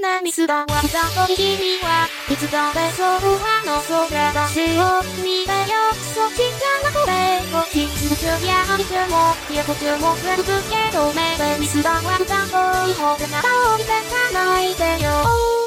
なミスだわ。ざと君はいつだってそうあの空だしを見てよそっちじゃなくてこっち続くやりてもいやこっちも全部けど目でミスだわ。ざとほらからを見てかないでよ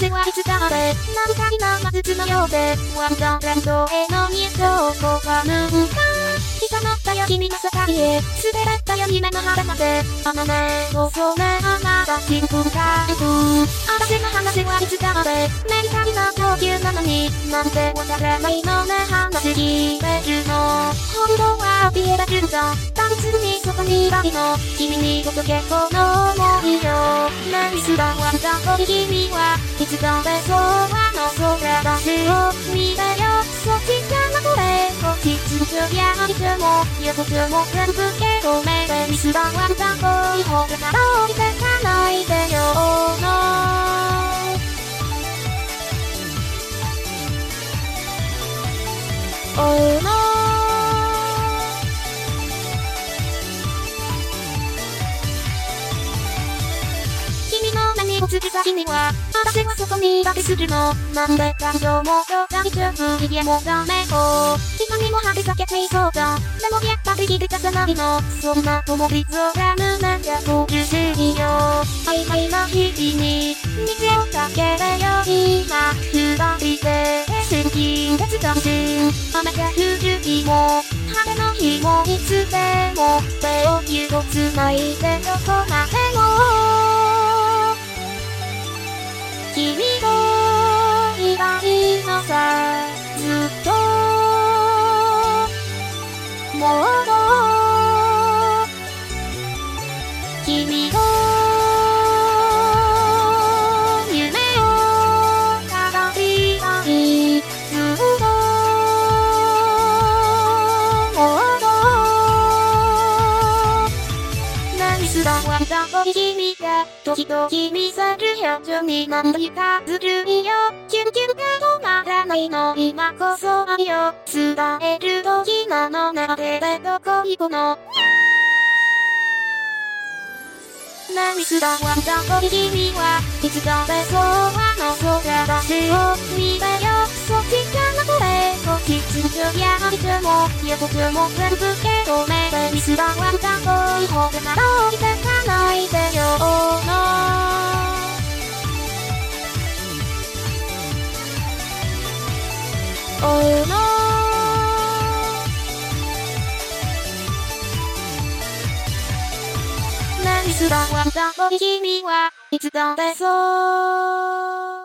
Oh no 君の話はいつだって何かにな魔術のようでワンダーランドへの入場こがぬんか刻まったよ君の世界へ滑らったよ夢の腹まであのねこそねあなた真空タイプ私の話はいつだってメリカリな上級なのになんでわからないのね話聞いてるの本当は怯えられるんだ単純にそこにいたいの君に届けこの想いよ何すらわざと君はいつだってそうあの空だしを見てよ。そっちじゃなくてこっち続くやいても予測も全部けど目でミスだわざとほらから置いてかないでよ Oh no Oh の目に映る先には、私はそこにいたりするの。なんで感情も大丈夫、家もダメこう。今にも張り裂けていそうだ。でもやっぱり響かせないの。そんな思い空胸が苦しいよ。曖昧な日々に、水をかけてよ今、二人で、心筋絶断心。雨が降る日も、晴れの日もいつでも、手をぎゅっと繋いでどこまでさずっともっと君と夢を語りたいずっともっと何すらわざと君が時々見せる表情に何かずるいよキュンキュンが止まらないの今こそ愛よ伝える時なのなででどこ行くの？何すらわざと君はいつだってそうあの空だしを見てよそっちじゃなくてこっち続くやいても予測も全部けど目でミスだわざとほらから置いてかないでよ何すらわざと君はいつだってそう。